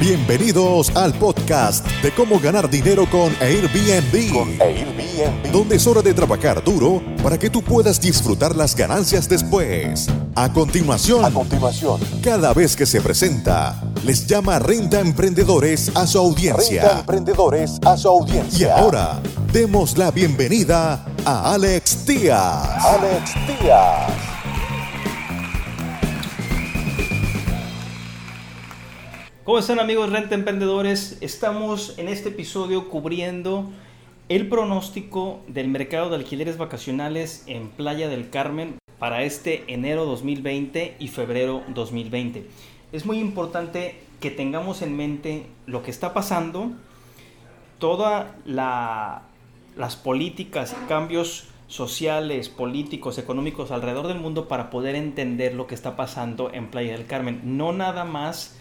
Bienvenidos al podcast de cómo ganar dinero con Airbnb. Con Airbnb. Donde es hora de trabajar duro para que tú puedas disfrutar las ganancias después. A continuación, A continuación, cada vez que se presenta, les llama Renta Emprendedores a su renta audiencia. emprendedores a su Y audiencia. ahora, demos la bienvenida a Alex Díaz. Alex Díaz. ¿Cómo están amigos Renta Emprendedores? Estamos en este episodio cubriendo el pronóstico del mercado de alquileres vacacionales en Playa del Carmen para este enero 2020 y febrero 2020. Es muy importante que tengamos en mente lo que está pasando, todas las políticas cambios sociales, políticos, económicos alrededor del mundo para poder entender lo que está pasando en Playa del Carmen. No nada más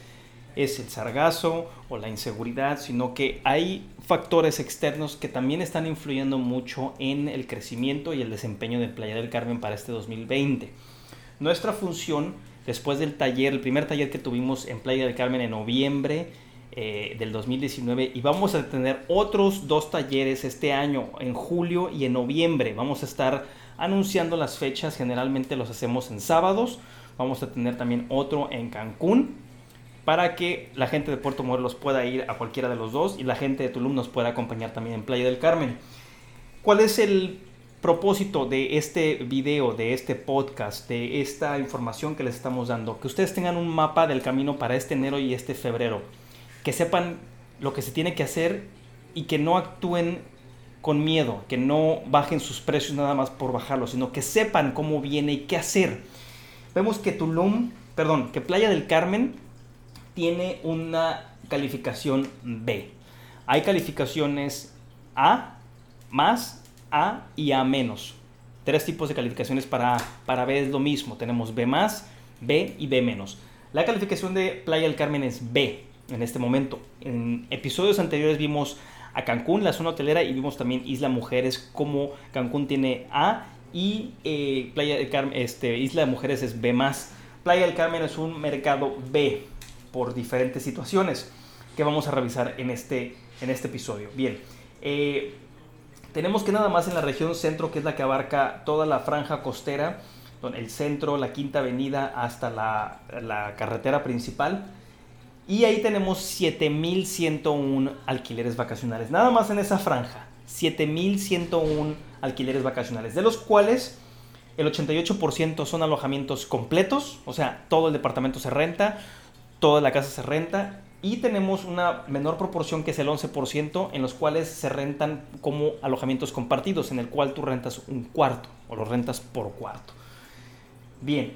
es el sargazo o la inseguridad, sino que hay factores externos que también están influyendo mucho en el crecimiento y el desempeño de Playa del Carmen para este 2020. Nuestra función, después del taller, el primer taller que tuvimos en Playa del Carmen en noviembre eh, del 2019, y vamos a tener otros dos talleres este año, en julio y en noviembre. Vamos a estar anunciando las fechas, generalmente los hacemos en sábados. Vamos a tener también otro en Cancún para que la gente de Puerto Morelos pueda ir a cualquiera de los dos y la gente de Tulum nos pueda acompañar también en Playa del Carmen. ¿Cuál es el propósito de este video, de este podcast, de esta información que les estamos dando? Que ustedes tengan un mapa del camino para este enero y este febrero. Que sepan lo que se tiene que hacer y que no actúen con miedo, que no bajen sus precios nada más por bajarlos, sino que sepan cómo viene y qué hacer. Vemos que Tulum, perdón, que Playa del Carmen tiene una calificación B. Hay calificaciones A, más, A y A menos. Tres tipos de calificaciones para, A. para B es lo mismo. Tenemos B más, B y B menos. La calificación de Playa del Carmen es B en este momento. En episodios anteriores vimos a Cancún, la zona hotelera, y vimos también Isla Mujeres, como Cancún tiene A y eh, Playa del Carmen, este, Isla de Mujeres es B más. Playa del Carmen es un mercado B por diferentes situaciones que vamos a revisar en este, en este episodio. Bien, eh, tenemos que nada más en la región centro, que es la que abarca toda la franja costera, el centro, la quinta avenida hasta la, la carretera principal. Y ahí tenemos 7.101 alquileres vacacionales, nada más en esa franja. 7.101 alquileres vacacionales, de los cuales el 88% son alojamientos completos, o sea, todo el departamento se renta, toda la casa se renta y tenemos una menor proporción que es el 11% en los cuales se rentan como alojamientos compartidos, en el cual tú rentas un cuarto o lo rentas por cuarto. Bien,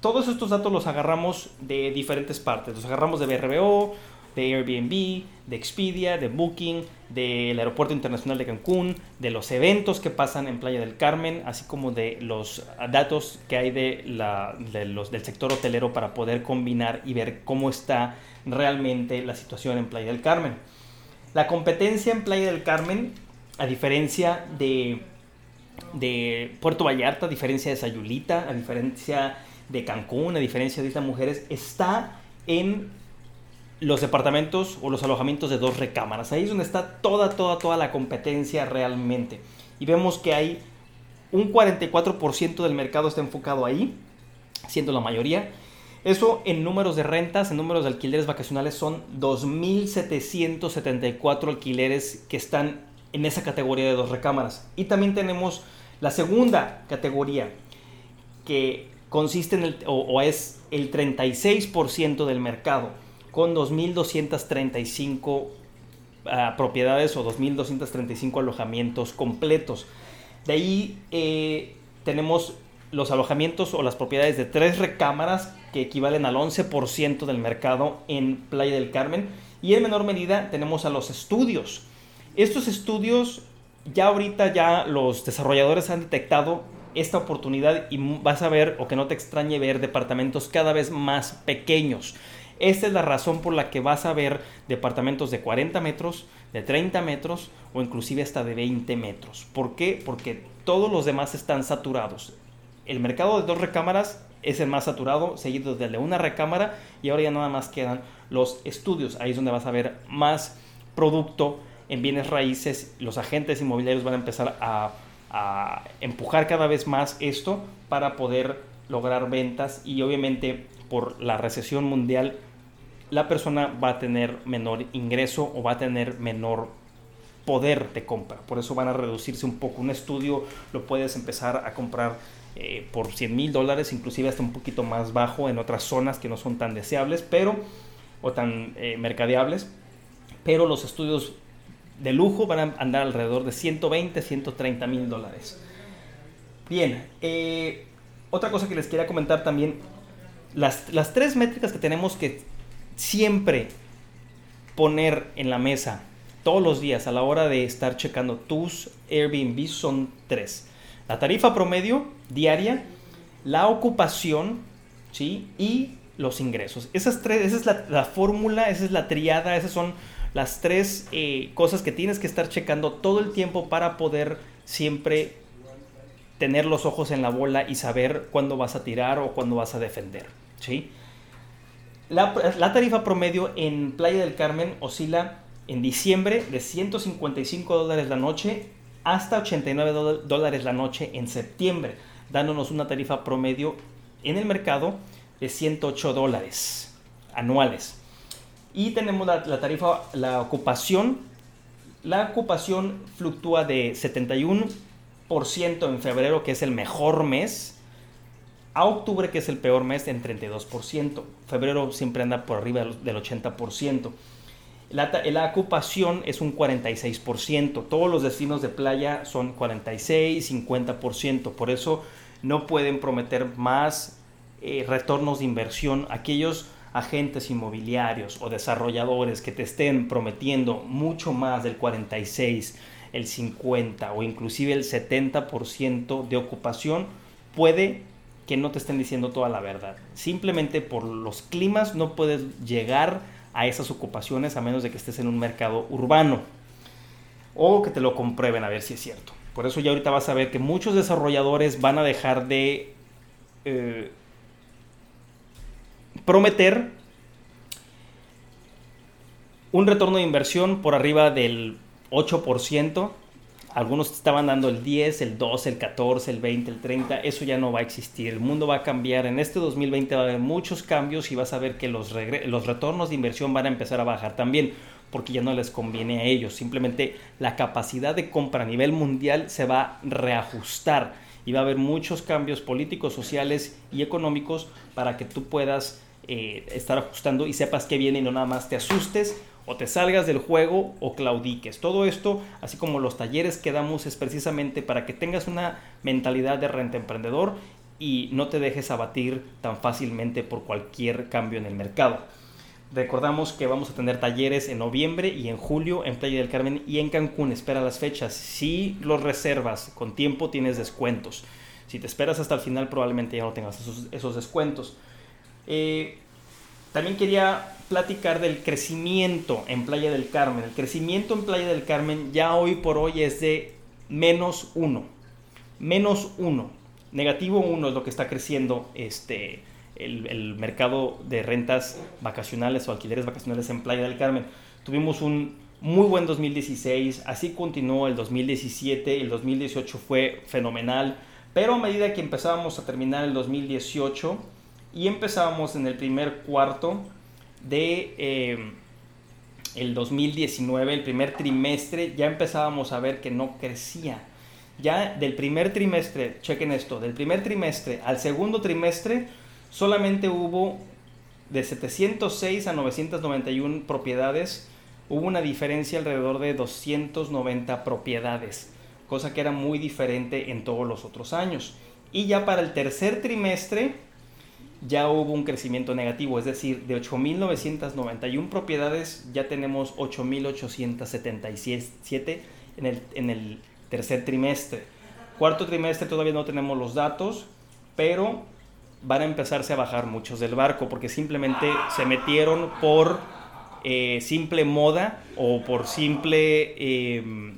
todos estos datos los agarramos de diferentes partes, los agarramos de BRBO, de Airbnb, de Expedia, de Booking, del Aeropuerto Internacional de Cancún, de los eventos que pasan en Playa del Carmen, así como de los datos que hay de la, del sector hotelero para poder combinar y ver cómo está realmente la situación en Playa del Carmen. La competencia en Playa del Carmen, a diferencia de, de Puerto Vallarta, a diferencia de Sayulita, a diferencia de Cancún, a diferencia de Isla Mujeres, está en los departamentos o los alojamientos de dos recámaras. Ahí es donde está toda, toda, toda la competencia realmente. Y vemos que hay un 44% del mercado está enfocado ahí, siendo la mayoría. Eso en números de rentas, en números de alquileres vacacionales son 2.774 alquileres que están en esa categoría de dos recámaras. Y también tenemos la segunda categoría que consiste en el, o, o es el 36% del mercado con 2.235 uh, propiedades o 2.235 alojamientos completos. De ahí eh, tenemos los alojamientos o las propiedades de tres recámaras que equivalen al 11% del mercado en Playa del Carmen. Y en menor medida tenemos a los estudios. Estos estudios ya ahorita ya los desarrolladores han detectado esta oportunidad y vas a ver o que no te extrañe ver departamentos cada vez más pequeños. Esta es la razón por la que vas a ver departamentos de 40 metros, de 30 metros o inclusive hasta de 20 metros. ¿Por qué? Porque todos los demás están saturados. El mercado de dos recámaras es el más saturado, seguido del de una recámara y ahora ya nada más quedan los estudios. Ahí es donde vas a ver más producto en bienes raíces. Los agentes inmobiliarios van a empezar a, a empujar cada vez más esto para poder lograr ventas y obviamente por la recesión mundial la persona va a tener menor ingreso o va a tener menor poder de compra. Por eso van a reducirse un poco. Un estudio lo puedes empezar a comprar eh, por 100 mil dólares, inclusive hasta un poquito más bajo en otras zonas que no son tan deseables, pero o tan eh, mercadeables. Pero los estudios de lujo van a andar alrededor de 120, 130 mil dólares. Bien, eh, otra cosa que les quería comentar también, las, las tres métricas que tenemos que siempre poner en la mesa todos los días a la hora de estar checando tus Airbnb son tres. La tarifa promedio diaria, la ocupación ¿sí? y los ingresos. Esas tres, esa es la, fórmula, esa es la triada, esas son las tres eh, cosas que tienes que estar checando todo el tiempo para poder siempre tener los ojos en la bola y saber cuándo vas a tirar o cuándo vas a defender. ¿sí? La, la tarifa promedio en Playa del Carmen oscila en diciembre de 155 dólares la noche hasta 89 dólares la noche en septiembre, dándonos una tarifa promedio en el mercado de 108 dólares anuales. Y tenemos la, tarifa, la ocupación. La ocupación fluctúa de 71% en febrero, que es el mejor mes, a octubre, que es el peor mes, en 32%. Febrero siempre anda por arriba del 80%. La, ocupación es un 46%. Todos los destinos de playa son 46, 50%. Por eso no pueden prometer más eh, retornos de inversión. Aquellos agentes inmobiliarios o desarrolladores que te estén prometiendo mucho más del 46, el 50 o inclusive el 70% de ocupación, puede que no te estén diciendo toda la verdad. Simplemente por los climas no puedes llegar a esas ocupaciones a menos de que estés en un mercado urbano o que te lo comprueben a ver si es cierto. Por eso ya ahorita vas a ver que muchos desarrolladores van a dejar de eh, prometer un retorno de inversión por arriba del 8% algunos estaban dando el 10, el 12, el 14, el 20, el 30. Eso ya no va a existir. El mundo va a cambiar. En este 2020 va a haber muchos cambios y vas a ver que los, los retornos de inversión van a empezar a bajar también porque ya no les conviene a ellos. Simplemente la capacidad de compra a nivel mundial se va a reajustar y va a haber muchos cambios políticos, sociales y económicos para que tú puedas eh, estar ajustando y sepas que viene y no nada más te asustes o te salgas del juego o claudiques. Todo esto, así como los talleres que damos, es precisamente para que tengas una mentalidad de renta emprendedor y no te dejes abatir tan fácilmente por cualquier cambio en el mercado. Recordamos que vamos a tener talleres en noviembre y en julio en Playa del Carmen y en Cancún. Espera las fechas. Si los reservas con tiempo tienes descuentos. Si te esperas hasta el final probablemente ya no tengas esos, descuentos. Eh, también quería platicar del crecimiento en Playa del Carmen. El crecimiento en Playa del Carmen ya hoy por hoy es de menos uno. Menos uno. Negativo uno es lo que está creciendo este, el, mercado de rentas vacacionales o alquileres vacacionales en Playa del Carmen. Tuvimos un muy buen 2016, así continuó el 2017, el 2018 fue fenomenal, pero a medida que empezábamos a terminar el 2018, y empezábamos en el primer cuarto de eh, el 2019, el primer trimestre, ya empezábamos a ver que no crecía. Ya del primer trimestre, chequen esto, del primer trimestre al segundo trimestre solamente hubo de 706 a 991 propiedades, hubo una diferencia alrededor de 290 propiedades, cosa que era muy diferente en todos los otros años. Y ya para el tercer trimestre, ya hubo un crecimiento negativo, es decir, de 8.991 propiedades ya tenemos 8.877 en el, en el tercer trimestre. Cuarto trimestre todavía no tenemos los datos, pero van a empezarse a bajar muchos del barco porque simplemente se metieron por eh, simple moda o por simple em,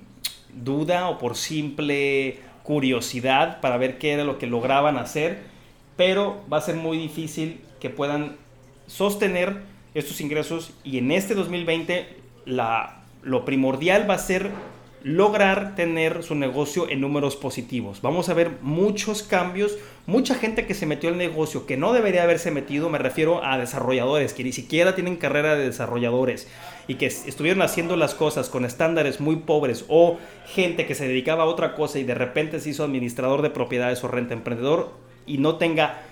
duda o por simple curiosidad para ver qué era lo que lograban hacer pero va a ser muy difícil que puedan sostener estos ingresos y en este 2020 la, lo primordial va a ser lograr tener su negocio en números positivos. Vamos a ver muchos cambios, mucha gente que se metió al negocio que no debería haberse metido, me refiero a desarrolladores que ni siquiera tienen carrera de desarrolladores y que estuvieron haciendo las cosas con estándares muy pobres o gente que se dedicaba a otra cosa y de repente se hizo administrador de propiedades o renta emprendedor y no tenga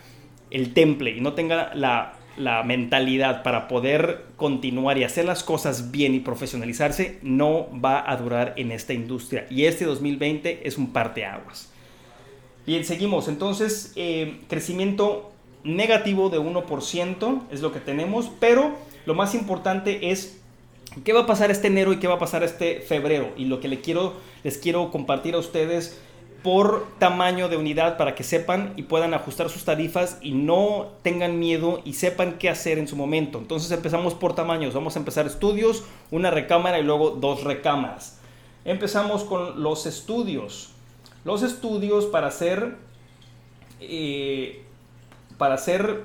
el temple y no tenga la la mentalidad para poder continuar y hacer las cosas bien y profesionalizarse no va a durar en esta industria. Y este 2020 es un parteaguas. Bien, seguimos. Entonces, eh, crecimiento negativo de 1% es lo que tenemos, pero lo más importante es qué va a pasar este enero y qué va a pasar este febrero. Y lo que le quiero, les quiero compartir a ustedes por tamaño de unidad para que sepan y puedan ajustar sus tarifas y no tengan miedo y sepan qué hacer en su momento. Entonces empezamos por tamaños. Vamos a empezar estudios, una recámara y luego dos recámaras. Empezamos con los estudios. Los estudios para ser, eh, para ser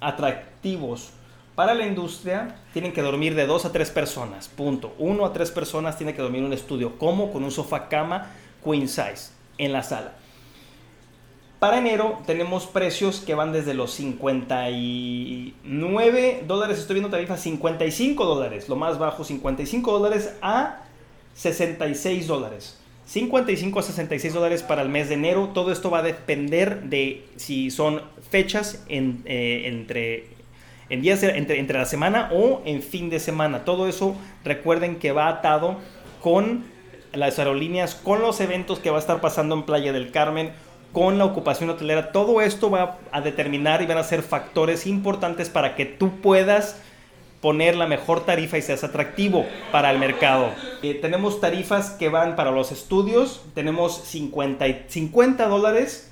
atractivos para la industria tienen que dormir de dos a tres personas. Punto. Uno a tres personas tiene que dormir en un estudio. como Con un sofá cama queen size en la sala. Para enero tenemos precios que van desde los 59 dólares, estoy viendo tarifas 55 dólares, lo más bajo 55 dólares a 66 dólares. 55 a 66 dólares para el mes de enero. Todo esto va a depender de si son fechas en, eh, entre, entre, entre la semana o en fin de semana. Todo eso recuerden que va atado con las aerolíneas, con los eventos que va a estar pasando en Playa del Carmen, con la ocupación hotelera, todo esto va a determinar y van a ser factores importantes para que tú puedas poner la mejor tarifa y seas atractivo para el mercado. Eh, tenemos tarifas que van para los estudios, tenemos 50, 50 dólares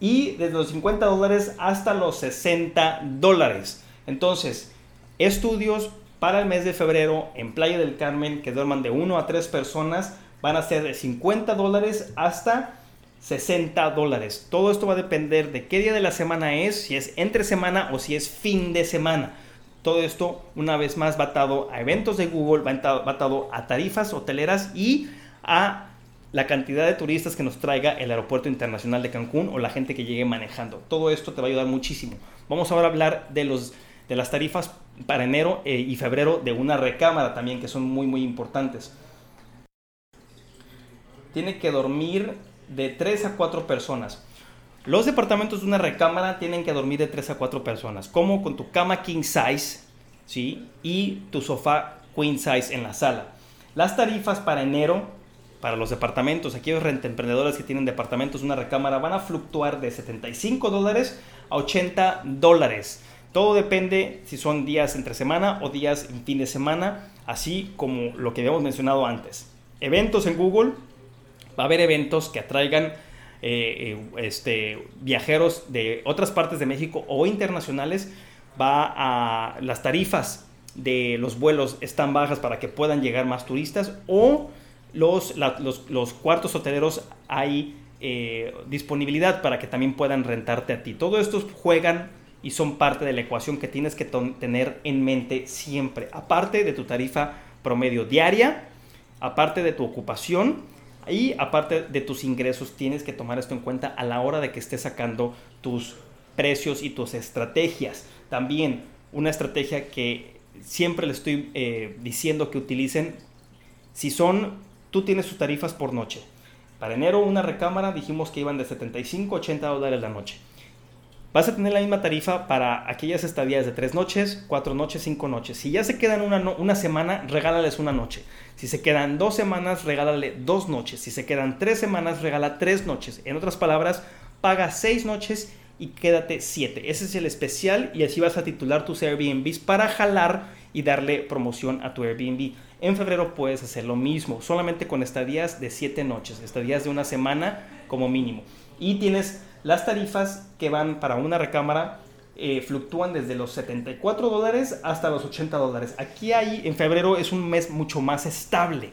y desde los 50 dólares hasta los 60 dólares. Entonces, estudios para el mes de febrero en Playa del Carmen que duerman de 1 a 3 personas van a ser de 50 dólares hasta 60 dólares. Todo esto va a depender de qué día de la semana es, si es entre semana o si es fin de semana. Todo esto, una vez más, va atado a eventos de Google, va atado a tarifas hoteleras y a la cantidad de turistas que nos traiga el aeropuerto internacional de Cancún o la gente que llegue manejando. Todo esto te va a ayudar muchísimo. Vamos ahora a hablar de, los, de las tarifas para enero eh, y febrero de una recámara también, que son muy, muy importantes tiene que dormir de 3 a 4 personas. Los departamentos de una recámara tienen que dormir de 3 a 4 personas, como con tu cama king size ¿sí? y tu sofá queen size en la sala. Las tarifas para enero, para los departamentos, aquellos rentemprendedores que tienen departamentos de una recámara, van a fluctuar de 75 dólares a 80 dólares. Todo depende si son días entre semana o días en fin de semana, así como lo que habíamos mencionado antes. Eventos en Google, va a haber eventos que atraigan eh, eh, este, viajeros de otras partes de México o internacionales, va a las tarifas de los vuelos están bajas para que puedan llegar más turistas o los, los, cuartos hoteleros hay eh, disponibilidad para que también puedan rentarte a ti. Todo esto juegan y son parte de la ecuación que tienes que tener en mente siempre. Aparte de tu tarifa promedio diaria, aparte de tu ocupación y aparte de tus ingresos, tienes que tomar esto en cuenta a la hora de que estés sacando tus precios y tus estrategias. También una estrategia que siempre le estoy eh, diciendo que utilicen, si son, tú tienes tus tarifas por noche. Para enero una recámara dijimos que iban de 75 a 80 dólares la noche. Vas a tener la misma tarifa para aquellas estadías de tres noches, cuatro noches, cinco noches. Si ya se quedan una, una semana, regálales una noche. Si se quedan dos semanas, regálale dos noches. Si se quedan tres semanas, regala tres noches. En otras palabras, paga seis noches y quédate siete. Ese es el especial y así vas a titular tus Airbnbs para jalar y darle promoción a tu Airbnb. En febrero puedes hacer lo mismo, solamente con estadías de siete noches, estadías de una semana como mínimo. Y tienes las tarifas que van para una recámara eh, fluctúan desde los 74 dólares hasta los 80 dólares. Aquí hay, en febrero es un mes mucho más estable.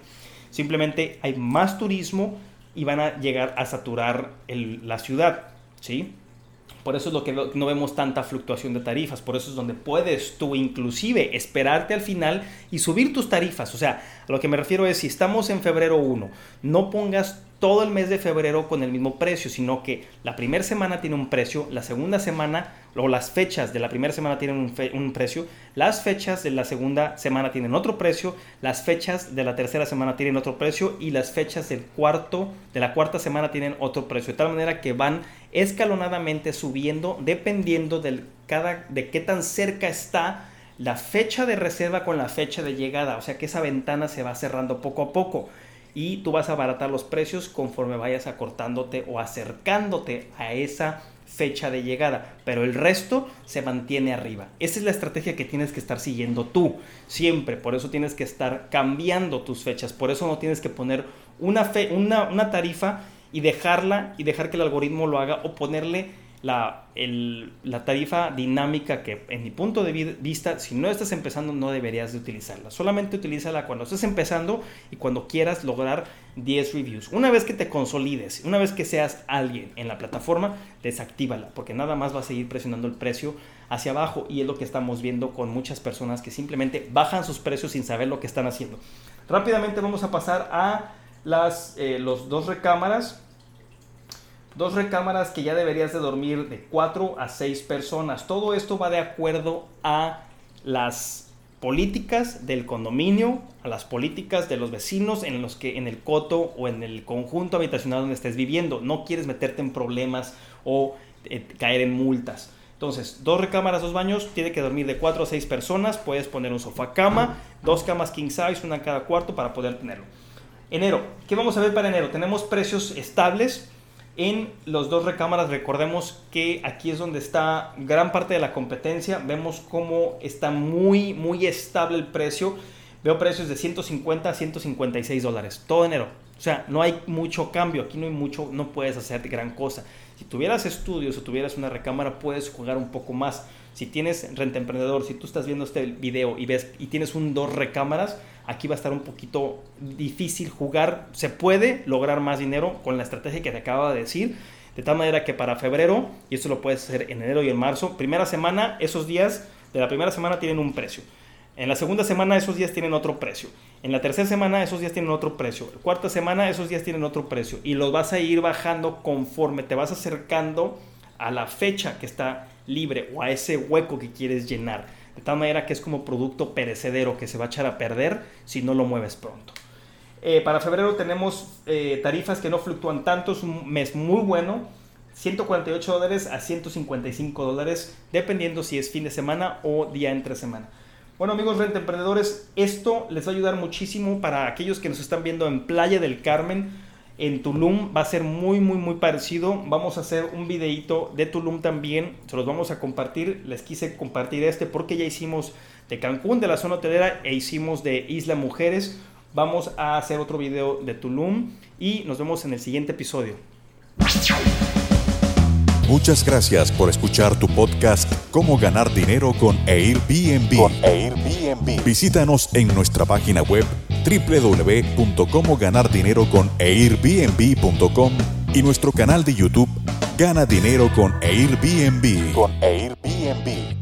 Simplemente hay más turismo y van a llegar a saturar la ciudad. ¿sí? Por eso es lo que no vemos tanta fluctuación de tarifas. Por eso es donde puedes tú inclusive esperarte al final y subir tus tarifas. O sea, a lo que me refiero es si estamos en febrero 1, no pongas todo el mes de febrero con el mismo precio, sino que la primera semana tiene un precio, la segunda semana o las fechas de la primera semana tienen un, precio, las fechas de la segunda semana tienen otro precio, las fechas de la tercera semana tienen otro precio y las fechas del cuarto de la cuarta semana tienen otro precio, de tal manera que van escalonadamente subiendo dependiendo cada de qué tan cerca está la fecha de reserva con la fecha de llegada, o sea que esa ventana se va cerrando poco a poco y tú vas a abaratar los precios conforme vayas acortándote o acercándote a esa fecha de llegada, pero el resto se mantiene arriba. Esa es la estrategia que tienes que estar siguiendo tú, siempre. Por eso tienes que estar cambiando tus fechas. Por eso no tienes que poner una, fe, una, una tarifa y dejarla y dejar que el algoritmo lo haga o ponerle la, la, tarifa dinámica que en mi punto de vista, si no estás empezando, no deberías de utilizarla. Solamente utilízala cuando estés empezando y cuando quieras lograr 10 reviews. Una vez que te consolides, una vez que seas alguien en la plataforma, desactívala, porque nada más va a seguir presionando el precio hacia abajo y es lo que estamos viendo con muchas personas que simplemente bajan sus precios sin saber lo que están haciendo. Rápidamente vamos a pasar a las, eh, los dos recámaras Dos recámaras que ya deberías de dormir de 4 a 6 personas. Todo esto va de acuerdo a las políticas del condominio, a las políticas de los vecinos en los que en el coto o en el conjunto habitacional donde estés viviendo. No quieres meterte en problemas o eh, caer en multas. Entonces, dos recámaras, dos baños, tiene que dormir de 4 a 6 personas. Puedes poner un sofá cama, dos camas king size, una en cada cuarto para poder tenerlo. Enero, ¿qué vamos a ver para enero? Tenemos precios estables en los dos recámaras, recordemos que aquí es donde está gran parte de la competencia. Vemos cómo está muy, muy estable el precio. Veo precios de 150 a 156 dólares, todo enero. O sea, no hay mucho cambio, aquí no hay mucho, no puedes hacer gran cosa. Si tuvieras estudios o tuvieras una recámara, puedes jugar un poco más. Si tienes renta emprendedor, si tú estás viendo este video y ves y tienes un dos recámaras, aquí va a estar un poquito difícil jugar. Se puede lograr más dinero con la estrategia que te acabo de decir. De tal manera que para febrero, y esto lo puedes hacer en enero y en marzo, primera semana, esos días de la primera semana tienen un precio. En la segunda semana esos días tienen otro precio. En la tercera semana esos días tienen otro precio. La cuarta semana esos días tienen otro precio. Y los vas a ir bajando conforme te vas acercando a la fecha que está libre o a ese hueco que quieres llenar. De tal manera que es como producto perecedero que se va a echar a perder si no lo mueves pronto. Eh, para febrero tenemos eh, tarifas que no fluctúan tanto, es un mes muy bueno. 148 dólares a 155 dólares, dependiendo si es fin de semana o día entre semana. Bueno amigos renta emprendedores, esto les va a ayudar muchísimo para aquellos que nos están viendo en Playa del Carmen en Tulum va a ser muy muy muy parecido. Vamos a hacer un videito de Tulum también, se los vamos a compartir. Les quise compartir este porque ya hicimos de Cancún, de la zona hotelera e hicimos de Isla Mujeres. Vamos a hacer otro video de Tulum y nos vemos en el siguiente episodio. Muchas gracias por escuchar tu podcast Cómo ganar dinero con Airbnb. Con Airbnb. Visítanos en nuestra página web www.comoganardineroconairbnb.com y nuestro canal de YouTube Gana Dinero con Airbnb. Con Airbnb.